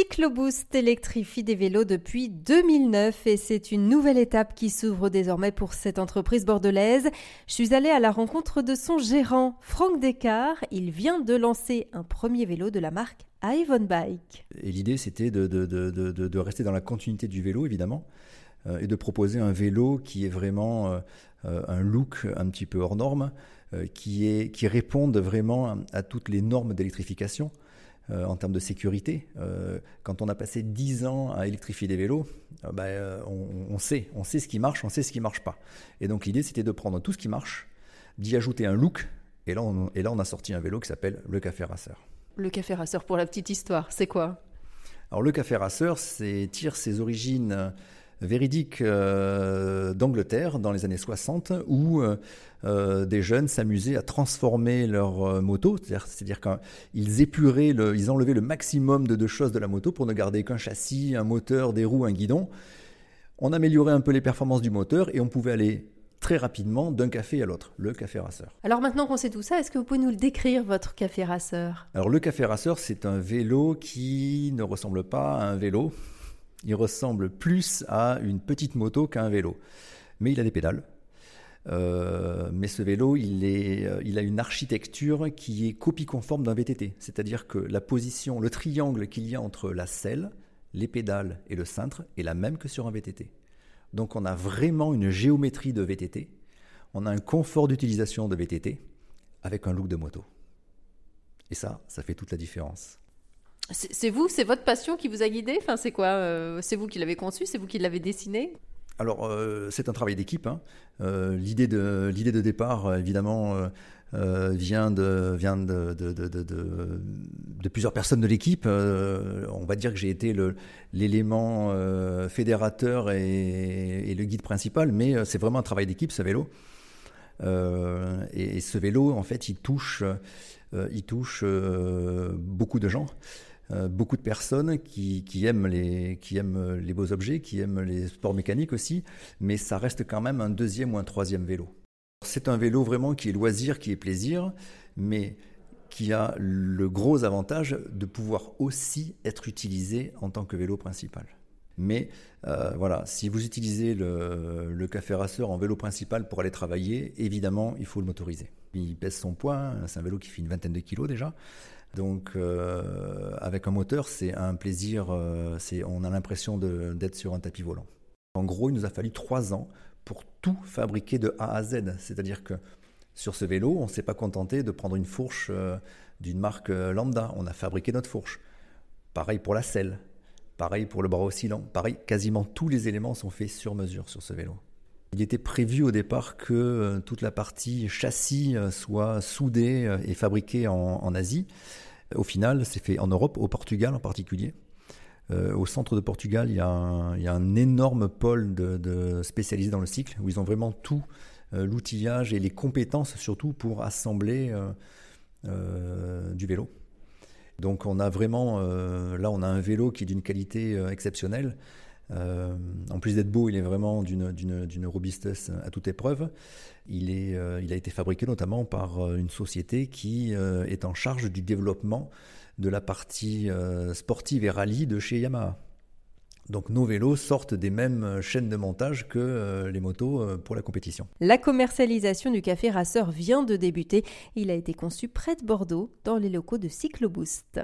Cycloboost électrifie des vélos depuis 2009 et c'est une nouvelle étape qui s'ouvre désormais pour cette entreprise bordelaise. Je suis allée à la rencontre de son gérant, Franck Descartes. Il vient de lancer un premier vélo de la marque Ivon Bike. Et l'idée, c'était de, de, rester dans la continuité du vélo, évidemment, euh, et de proposer un vélo qui est vraiment euh, euh, un look un petit peu hors norme, qui, est, qui réponde vraiment à toutes les normes d'électrification. Euh, en termes de sécurité. Euh, quand on a passé 10 ans à électrifier des vélos, euh, ben, on, sait, on sait ce qui marche, on sait ce qui marche pas. Et donc l'idée c'était de prendre tout ce qui marche, d'y ajouter un look, et là, on, et là on a sorti un vélo qui s'appelle le Café Racer. Le Café Racer, pour la petite histoire, c'est quoi? Alors le Café Racer, c'est tire ses origines véridique euh, d'Angleterre dans les années 60 où euh, euh, des jeunes s'amusaient à transformer leur moto, c'est-à-dire qu'ils épuraient, le, ils enlevaient le maximum de, choses de la moto pour ne garder qu'un châssis, un moteur, des roues, un guidon. On améliorait un peu les performances du moteur et on pouvait aller très rapidement d'un café à l'autre, le café racer. Alors maintenant qu'on sait tout ça, est-ce que vous pouvez nous le décrire, votre café racer Alors le café racer, c'est un vélo qui ne ressemble pas à un vélo. Il ressemble plus à une petite moto qu'à un vélo. Mais il a des pédales. Euh, mais ce vélo, il, euh, il, a une architecture qui est copie conforme d'un VTT. C'est-à-dire que la position, le triangle qu'il y a entre la selle, les pédales et le cintre est la même que sur un VTT. Donc on a vraiment une géométrie de VTT. On a un confort d'utilisation de VTT avec un look de moto. Et ça, ça fait toute la différence. C'est vous, c'est votre passion qui vous a guidé? Enfin, c'est quoi euh, C'est vous qui l'avez conçu C'est vous qui l'avez dessiné? Alors, euh, c'est un travail d'équipe. Hein. Euh, l'idée de de départ, évidemment, vient de vient de, de, de, de plusieurs personnes de l'équipe. on va dire que j'ai été l'élément fédérateur et, le guide principal, mais c'est vraiment un travail d'équipe, ce vélo. Et, et, ce vélo, en fait, il touche, il touche beaucoup de gens. Euh, beaucoup de personnes qui, aiment aiment les beaux objets, qui aiment les sports mécaniques aussi, mais ça reste quand même un deuxième ou un troisième vélo. C'est un vélo vraiment qui est loisir, qui est plaisir, mais qui a le gros avantage de pouvoir aussi être utilisé en tant que vélo principal. Mais euh, voilà, si vous utilisez le, café racer en vélo principal pour aller travailler, évidemment, il faut le motoriser. Il pèse son poids, hein, c'est un vélo qui fait une vingtaine de kilos déjà. Donc, euh, avec un moteur, c'est un plaisir, euh, on a l'impression d'être sur un tapis volant. En gros, il nous a fallu trois ans pour tout fabriquer de A à Z. C'est-à-dire que sur ce vélo, on ne s'est pas contenté de prendre une fourche d'une marque lambda. On a fabriqué notre fourche. Pareil pour la selle. Pareil pour le bras oscillant. Pareil, quasiment tous les éléments sont faits sur mesure sur ce vélo. Il était prévu au départ que toute la partie châssis soit soudée et fabriquée en Asie. Au final, c'est fait en Europe, au Portugal en particulier. Euh, au centre de Portugal, il y a un, énorme pôle de, spécialisés dans le cycle où ils ont vraiment tout euh, l'outillage et les compétences surtout pour assembler euh, du vélo. Donc on a vraiment, là on a un vélo qui est d'une qualité exceptionnelle. Euh, en plus d'être beau, il est vraiment d'une robustesse à toute épreuve. Il, euh, il a été fabriqué notamment par euh, une société qui est en charge du développement de la partie sportive et rallye de chez Yamaha. Donc nos vélos sortent des mêmes chaînes de montage que les motos pour la compétition. La commercialisation du café Racer vient de débuter. Il a été conçu près de Bordeaux dans les locaux de Cycloboost.